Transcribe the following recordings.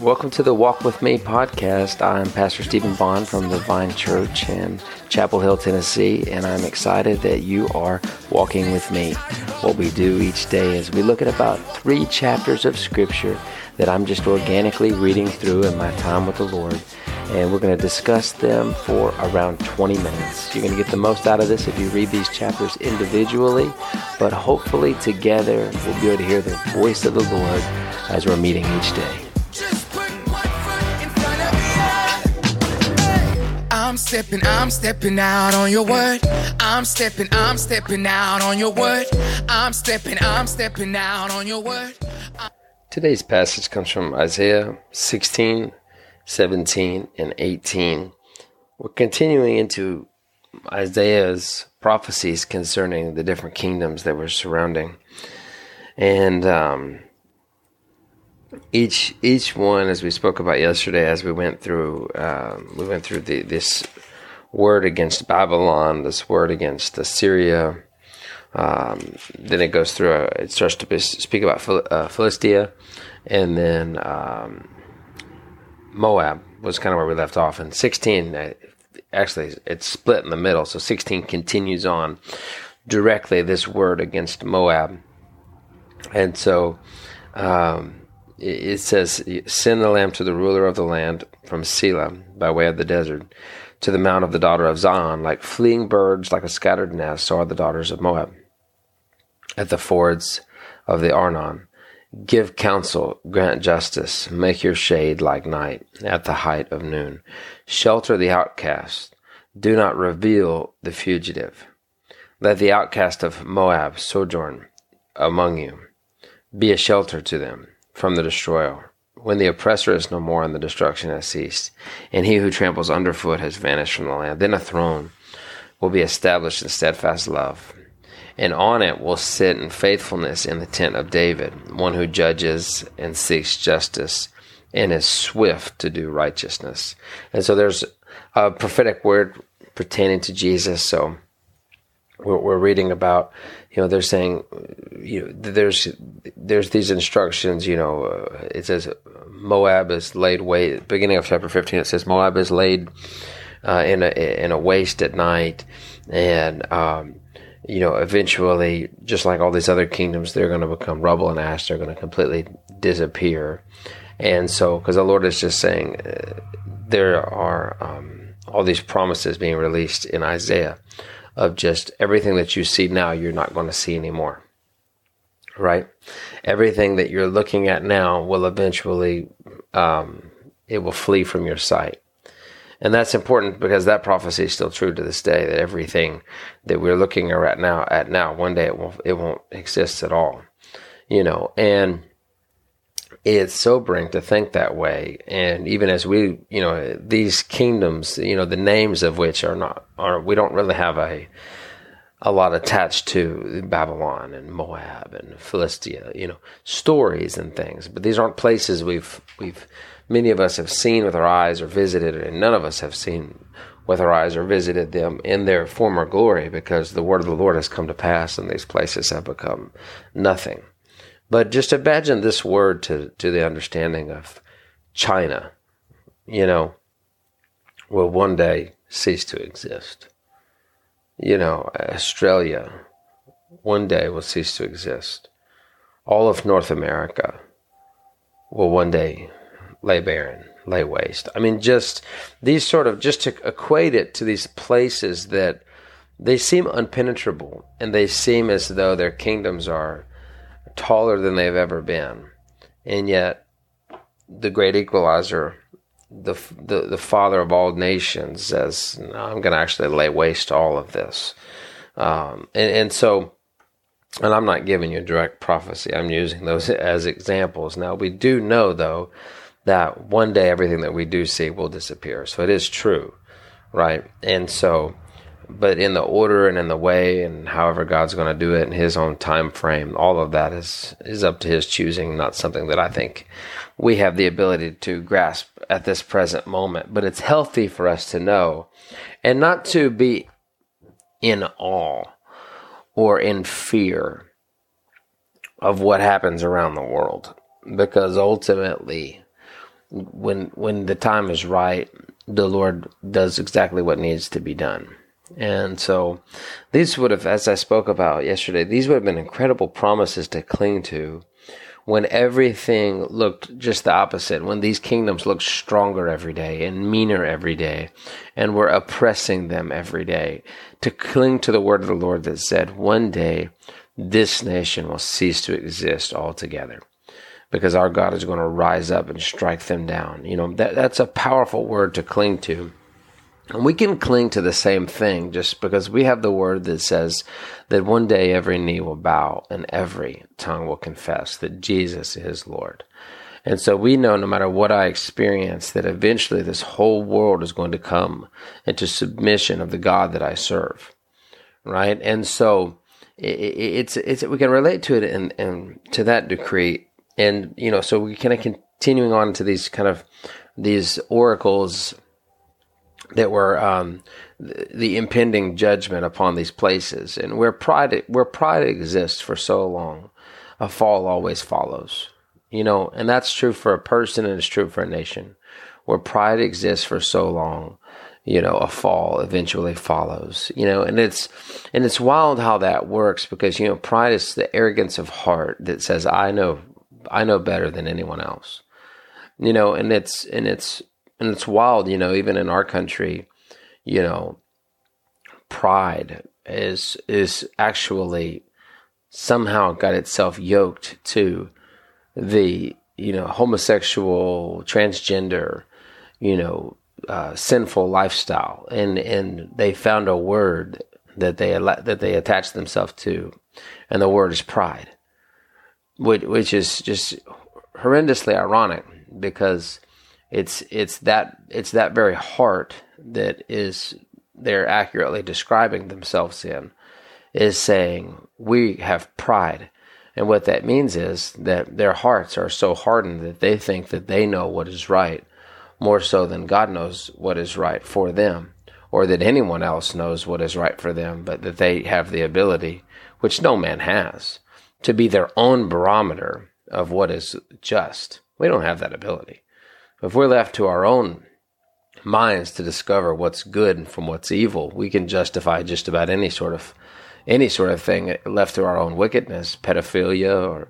Welcome to the Walk With Me podcast. I'm Pastor Stephen Bond from the Vine Church in Chapel Hill, Tennessee, and I'm excited that you are walking with me. What we do each day is we look at about three chapters of Scripture that I'm just organically reading through in my time with the Lord and we're going to discuss them for around 20 minutes. You're going to get the most out of this if you read these chapters individually, but hopefully together we'll be able to hear the voice of the Lord as we're meeting each day. I'm stepping, I'm stepping out on your word. I'm stepping, I'm stepping out on your word. I'm stepping, I'm stepping out on your word. Today's passage comes from Isaiah 16 17 and 18. We're continuing into Isaiah's prophecies concerning the different kingdoms that were surrounding. And um, each each one, as we spoke about yesterday, as we went through, um, we went through the, this word against Babylon, this word against Assyria. Um, then it goes through. A, it starts to speak about Phil, uh, Philistia, and then um, Moab was kind of where we left off, and 16 uh, actually it's split in the middle. So 16 continues on directly this word against Moab, and so um, it, says, "Send the lamb to the ruler of the land from Sela by way of the desert." To the mount of the daughter of Zion, like fleeing birds, like a scattered nest, so are the daughters of Moab. At the fords of the Arnon, Give counsel, grant justice, make your shade like night at the height of noon. Shelter the outcast, do not reveal the fugitive. Let the outcast of Moab sojourn among you. Be a shelter to them from the destroyer. When the oppressor is no more and the destruction has ceased, and he who tramples underfoot has vanished from the land, then a throne will be established in steadfast love and on it will sit in faithfulness in the tent of David, one who judges and seeks justice and is swift to do righteousness. And so there's a prophetic word pertaining to Jesus. So we're, we're reading about, you know, they're saying, you know, there's there's these instructions. You know, uh, it says Moab is laid waste. Beginning of chapter 15, it says Moab is laid uh, in a in a waste at night, and um, you know, eventually, just like all these other kingdoms, they're going to become rubble and ash. They're going to completely disappear. And so, because the Lord is just saying, uh, there are um, all these promises being released in Isaiah of just everything that you see now, you're not going to see anymore. Right? Everything that you're looking at now will eventually, um, it will flee from your sight. And that's important because that prophecy is still true to this day that everything that we're looking at now at now one day it won't it won't exist at all. You know, and it's sobering to think that way. And even as we, you know, these kingdoms, you know, the names of which are not are we don't really have a a lot attached to Babylon and Moab and Philistia, you know, stories and things. But these aren't places we've we've many of us have seen with our eyes or visited, and none of us have seen with our eyes or visited them in their former glory because the word of the Lord has come to pass and these places have become nothing. But just imagine this word to, to the understanding of China, you know, will one day cease to exist. You know, Australia one day will cease to exist. All of North America will one day lay barren, lay waste. I mean, just these sort of, just to equate it to these places that they seem unpenetrable and they seem as though their kingdoms are taller than they've ever been. And yet, the great equalizer, the, the, the father of all nations, says, no, I'm going to actually lay waste to all of this. Um, and, and so, and I'm not giving you direct prophecy, I'm using those as examples. Now, we do know, though, that one day everything that we do see will disappear. So it is true, right? And so, but in the order and in the way and however God's going to do it in His own time frame, all of that is is up to His choosing. Not something that I think we have the ability to grasp at this present moment. But it's healthy for us to know, and not to be in awe or in fear of what happens around the world because ultimately, when when the time is right, the Lord does exactly what needs to be done. And so these would have, as I spoke about yesterday, these would have been incredible promises to cling to when everything looked just the opposite, when these kingdoms looked stronger every day and meaner every day, and were oppressing them every day, to cling to the word of the Lord that said, one day this nation will cease to exist altogether because our God is going to rise up and strike them down. You know, that, that's a powerful word to cling to. And we can cling to the same thing just because we have the word that says that one day every knee will bow and every tongue will confess that Jesus is Lord. And so we know no matter what I experience, that eventually this whole world is going to come into submission of the God that I serve. Right? And so it's, it's, we can relate to it and, and to that decree. And, you know, so we kind of continuing on to these kind of, these oracles that were um, the, the impending judgment upon these places, and where pride where pride exists for so long, a fall always follows. You know, and that's true for a person, and it's true for a nation. Where pride exists for so long, you know, a fall eventually follows. You know, and it's and it's wild how that works because you know pride is the arrogance of heart that says I know I know better than anyone else. You know, and it's and it's and it's wild, you know, even in our country, you know, pride is is actually somehow got itself yoked to the you know homosexual, transgender, you know, uh, sinful lifestyle, and and they found a word that they that they attach themselves to, and the word is pride, which which is just horrendously ironic because it's it's that it's that very heart that is they're accurately describing themselves in is saying we have pride. And what that means is that their hearts are so hardened that they think that they know what is right more so than God knows what is right for them or that anyone else knows what is right for them but that they have the ability which no man has to be their own barometer of what is just. We don't have that ability if we're left to our own minds to discover what's good from what's evil, we can justify just about any sort of any sort of thing left to our own wickedness, pedophilia or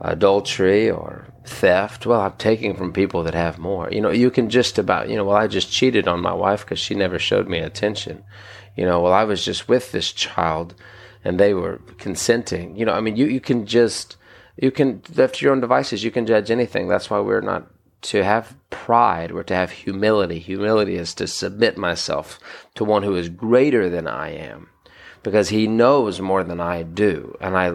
adultery or theft. Well, I'm taking from people that have more. You know, you can just about, you know, well, I just cheated on my wife because she never showed me attention. You know, well, I was just with this child and they were consenting. You know, I mean, you, you can just, you can, left to your own devices, you can judge anything. That's why we're not to have pride or to have humility. Humility is to submit myself to one who is greater than I am because he knows more than I do. And I,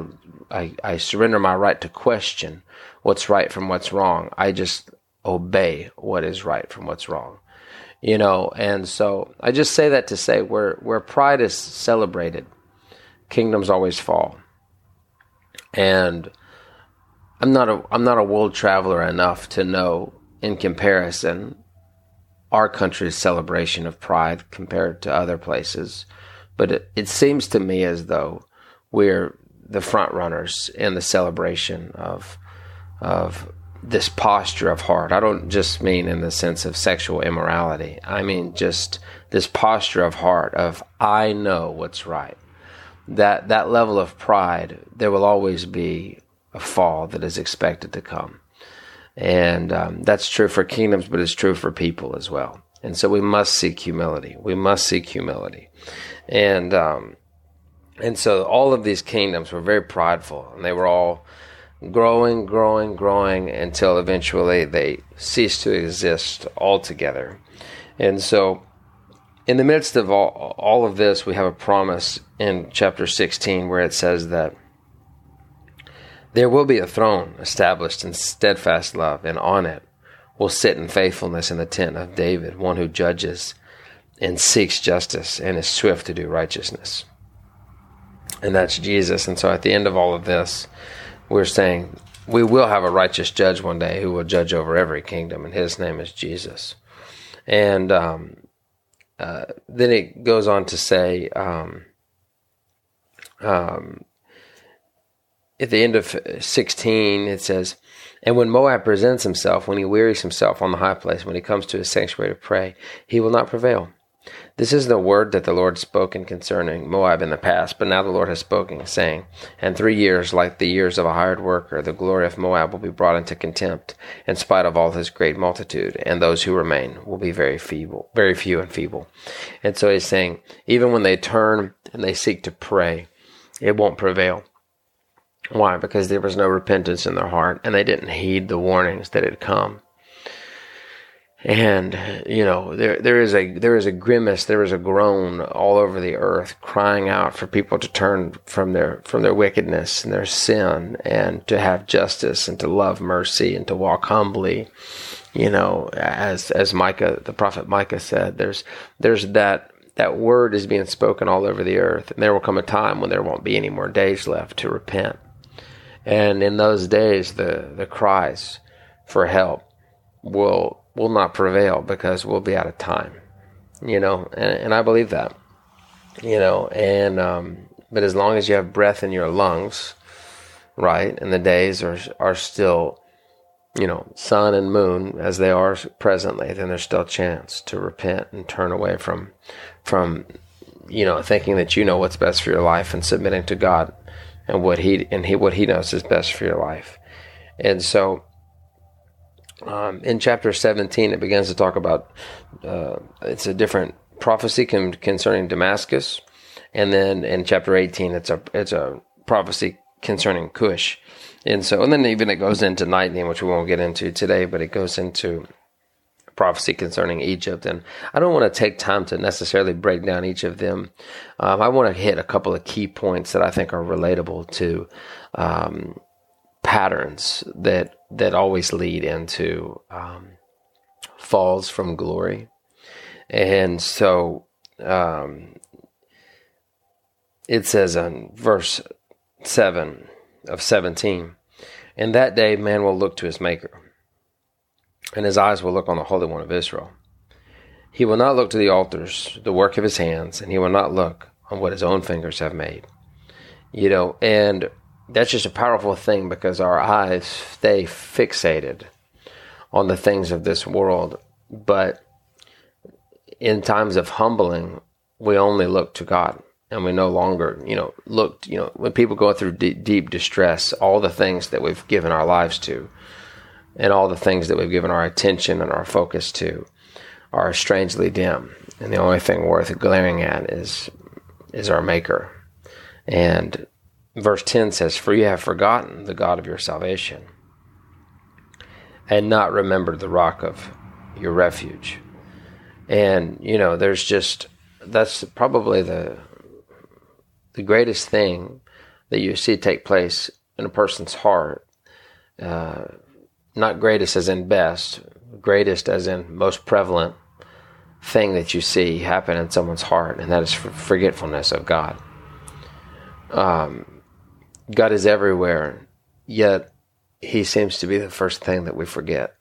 I, I surrender my right to question what's right from what's wrong. I just obey what is right from what's wrong. You know, and so I just say that to say where, where pride is celebrated, kingdoms always fall. And I'm not a I'm not a world traveler enough to know in comparison, our country's celebration of pride compared to other places. But it, it seems to me as though we're the front runners in the celebration of of this posture of heart. I don't just mean in the sense of sexual immorality. I mean just this posture of heart of I know what's right. That that level of pride, there will always be a fall that is expected to come. And um, that's true for kingdoms, but it's true for people as well. And so we must seek humility. We must seek humility. And, um, and so all of these kingdoms were very prideful and they were all growing, growing, growing until eventually they ceased to exist altogether. And so in the midst of all, all of this, we have a promise in chapter 16 where it says that there will be a throne established in steadfast love, and on it will sit in faithfulness in the tent of David, one who judges and seeks justice and is swift to do righteousness. And that's Jesus. And so at the end of all of this, we're saying we will have a righteous judge one day who will judge over every kingdom, and his name is Jesus. And um, uh, then it goes on to say, um, um, at the end of 16, it says, And when Moab presents himself, when he wearies himself on the high place, when he comes to his sanctuary to pray, he will not prevail. This is the word that the Lord spoken concerning Moab in the past, but now the Lord has spoken, saying, And three years, like the years of a hired worker, the glory of Moab will be brought into contempt, in spite of all his great multitude, and those who remain will be very feeble, very few and feeble. And so he's saying, even when they turn and they seek to pray, it won't prevail. Why? Because there was no repentance in their heart, and they didn't heed the warnings that had come. And you know there there is a there is a grimace there is a groan all over the earth crying out for people to turn from their from their wickedness and their sin and to have justice and to love mercy and to walk humbly. You know as as Micah the prophet Micah said there's there's that that word is being spoken all over the earth and there will come a time when there won't be any more days left to repent and in those days the the cries for help will will not prevail because we'll be out of time. You know, and, and I believe that. You know, and um, but as long as you have breath in your lungs, right, and the days are are still, you know, sun and moon as they are presently, then there's still chance to repent and turn away from from you know thinking that you know what's best for your life and submitting to God and what he and he what he knows is best for your life. And so um, in chapter 17, it begins to talk about uh, it's a different prophecy con- concerning Damascus, and then in chapter 18, it's a it's a prophecy concerning Cush, and so and then even it goes into 19, which we won't get into today, but it goes into prophecy concerning Egypt, and I don't want to take time to necessarily break down each of them. Um, I want to hit a couple of key points that I think are relatable to um, patterns that that always lead into um, falls from glory, and so um, it says in verse seven of seventeen, "In that day, man will look to his Maker, and his eyes will look on the Holy One of Israel." He will not look to the altars, the work of his hands, and he will not look on what his own fingers have made. You know, and that's just a powerful thing because our eyes stay fixated on the things of this world. But in times of humbling, we only look to God and we no longer, you know, look, you know, when people go through deep, deep distress, all the things that we've given our lives to and all the things that we've given our attention and our focus to are strangely dim. And the only thing worth glaring at is, is our maker. And verse 10 says, For you have forgotten the God of your salvation, and not remembered the rock of your refuge. And, you know, there's just, that's probably the, the greatest thing that you see take place in a person's heart. Uh, not greatest as in best, greatest as in most prevalent thing that you see happen in someone's heart, and that is forgetfulness of God. Um, God is everywhere, yet He seems to be the first thing that we forget.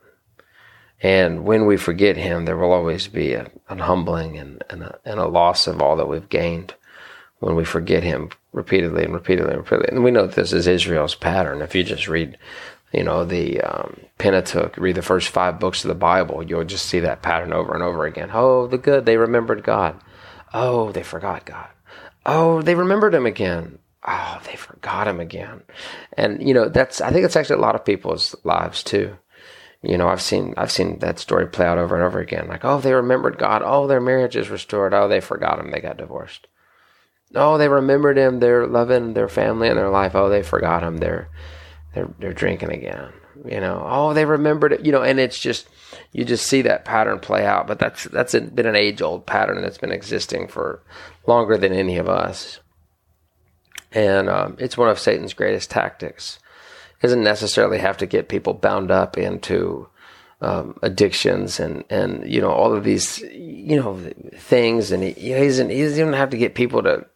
And when we forget Him, there will always be a, an humbling and, and, a, and a loss of all that we've gained when we forget Him repeatedly and repeatedly and repeatedly. And we know this is Israel's pattern. If you just read, you know, the um, Pentateuch, read the first five books of the Bible, you'll just see that pattern over and over again. Oh, the good, they remembered God. Oh, they forgot God. Oh, they remembered Him again oh, they forgot him again. And you know, that's I think it's actually a lot of people's lives too. You know, I've seen I've seen that story play out over and over again. Like, oh, they remembered God. Oh, their marriage is restored. Oh, they forgot him. They got divorced. Oh, they remembered him. They're loving their family and their life. Oh, they forgot him. They're they're they're drinking again. You know. Oh, they remembered it. You know, and it's just you just see that pattern play out. But that's that's been an age old pattern that's been existing for longer than any of us and um, it's one of Satan's greatest tactics. He doesn't necessarily have to get people bound up into um, addictions and and you know all of these you know things, and he, he doesn't he doesn't even have to get people to.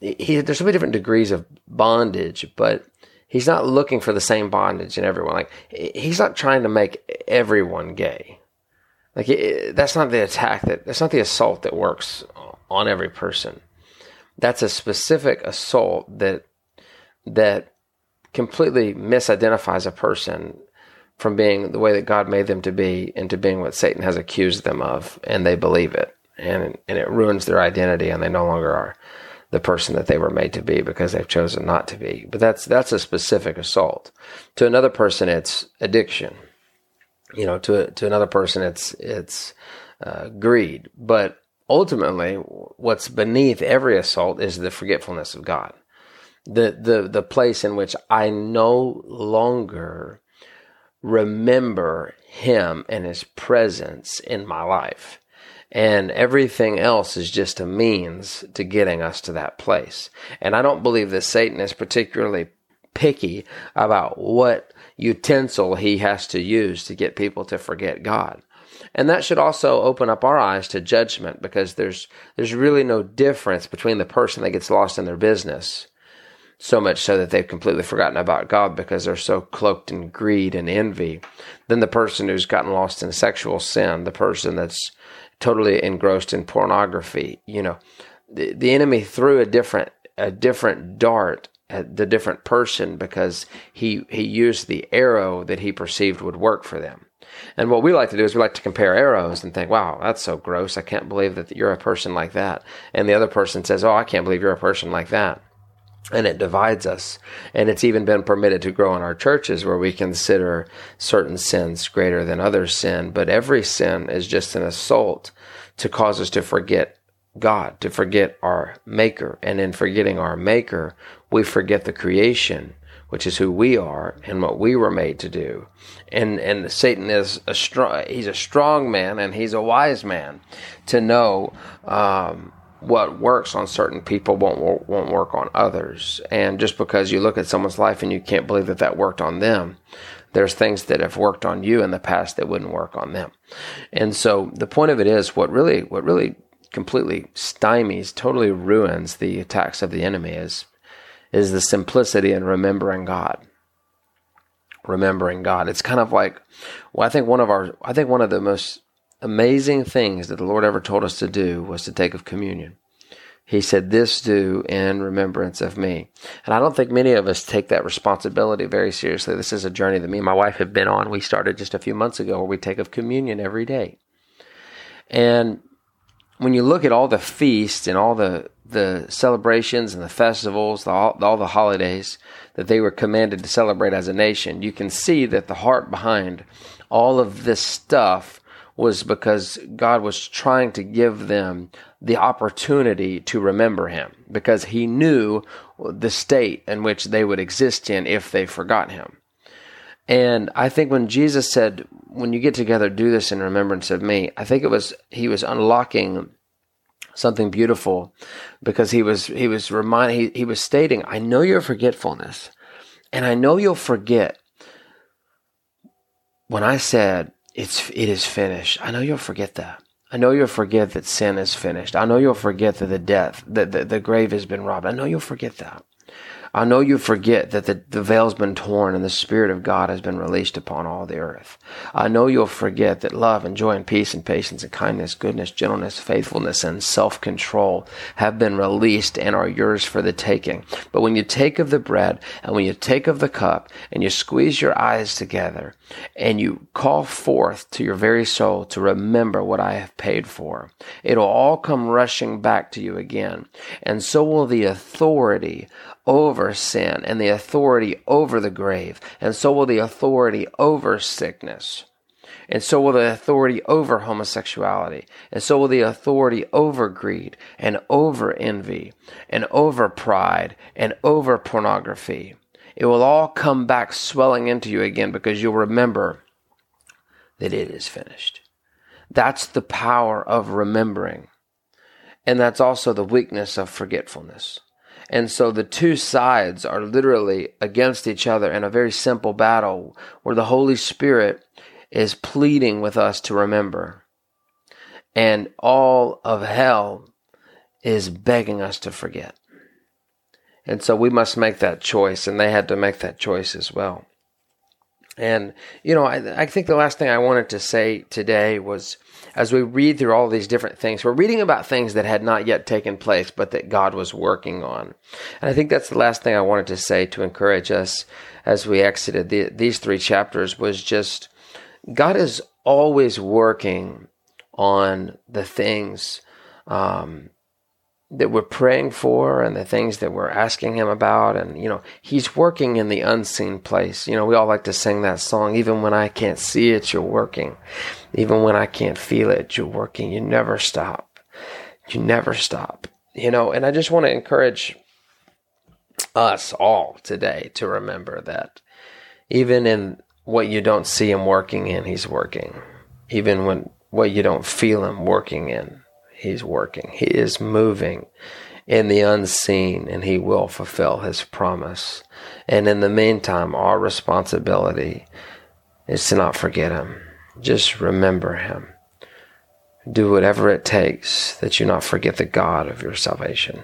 He, there's so many different degrees of bondage, but he's not looking for the same bondage in everyone. Like he's not trying to make everyone gay. Like it, that's not the attack that that's not the assault that works on every person that's a specific assault that that completely misidentifies a person from being the way that God made them to be into being what Satan has accused them of, and they believe it, and and it ruins their identity, and they no longer are the person that they were made to be because they've chosen not to be. But that's that's a specific assault. To another person, it's addiction. You know, to to another person, it's it's uh, greed. But ultimately, what's beneath every assault is the forgetfulness of God. The the the place in which I no longer remember him and his presence in my life. And everything else is just a means to getting us to that place. And I don't believe that Satan is particularly picky about what utensil he has to use to get people to forget God. And that should also open up our eyes to judgment because there's there's really no difference between the person that gets lost in their business so much so that they've completely forgotten about God because they're so cloaked in greed and envy, than the person who's gotten lost in sexual sin, the person that's totally engrossed in pornography. You know, the, the enemy threw a different a different dart at the different person because he he used the arrow that he perceived would work for them. And what we like to do is we like to compare arrows and think, wow, that's so gross. I can't believe that you're a person like that. And the other person says, oh, I can't believe you're a person like that and it divides us. And it's even been permitted to grow in our churches where we consider certain sins greater than other sin. But every sin is just an assault to cause us to forget God, to forget our Maker. And in forgetting our Maker, we forget the creation, which is who we are and what we were made to do. And and Satan is a strong. He's a strong man and he's a wise man to know. Um, what works on certain people won't won't work on others. And just because you look at someone's life and you can't believe that that worked on them, there's things that have worked on you in the past that wouldn't work on them. And so the point of it is what really what really completely stymies, totally ruins the attacks of the enemy is is the simplicity in remembering God. Remembering God. It's kind of like well, I think one of our I think one of the most amazing things that the Lord ever told us to do was to take of communion. He said, This do in remembrance of me. And I don't think many of us take that responsibility very seriously. This is a journey that me and my wife have been on. We started just a few months ago where we take of communion every day. And when you look at all the feasts and all the, the celebrations and the festivals, the, all, all the holidays that they were commanded to celebrate as a nation, you can see that the heart behind all of this stuff was because God was trying to give them the opportunity to remember Him because He knew the state in which they would exist in if they forgot Him. And I think when Jesus said, when you get together, do this in remembrance of me, I think it was, He was unlocking something beautiful because He was, He was reminding, he, he was stating, I know your forgetfulness and I know you'll forget when I said, it's it is finished. I know you'll forget that. I know you'll forget that sin is finished. I know you'll forget that the death, that the, the grave has been robbed. I know you'll forget that. I know you forget that the, the veil's been torn and the Spirit of God has been released upon all the earth. I know you'll forget that love and joy and peace and patience and kindness, goodness, gentleness, faithfulness, and self control have been released and are yours for the taking. But when you take of the bread and when you take of the cup and you squeeze your eyes together and you call forth to your very soul to remember what I have paid for, it'll all come rushing back to you again. And so will the authority over sin and the authority over the grave, and so will the authority over sickness. And so will the authority over homosexuality. And so will the authority over greed and over envy and over pride and over pornography. It will all come back swelling into you again because you'll remember that it is finished. That's the power of remembering. And that's also the weakness of forgetfulness. And so the two sides are literally against each other in a very simple battle where the Holy Spirit is pleading with us to remember. And all of hell is begging us to forget. And so we must make that choice, and they had to make that choice as well. And, you know, I, I think the last thing I wanted to say today was as we read through all these different things, we're reading about things that had not yet taken place, but that God was working on. And I think that's the last thing I wanted to say to encourage us as we exited the, these three chapters was just God is always working on the things um, that we're praying for and the things that we're asking him about. And you know he's working in the unseen place. You know we all like to sing that song even when i can't see it you're working. Even when i can't feel it you're working. You never stop. You never stop. You know and i just want to encourage us all today to remember that even in what you don't see him working in he's working. Even when what you don't feel him working in He's working. He is moving in the unseen and he will fulfill his promise. And in the meantime, our responsibility is to not forget him. Just remember him. Do whatever it takes that you not forget the God of your salvation.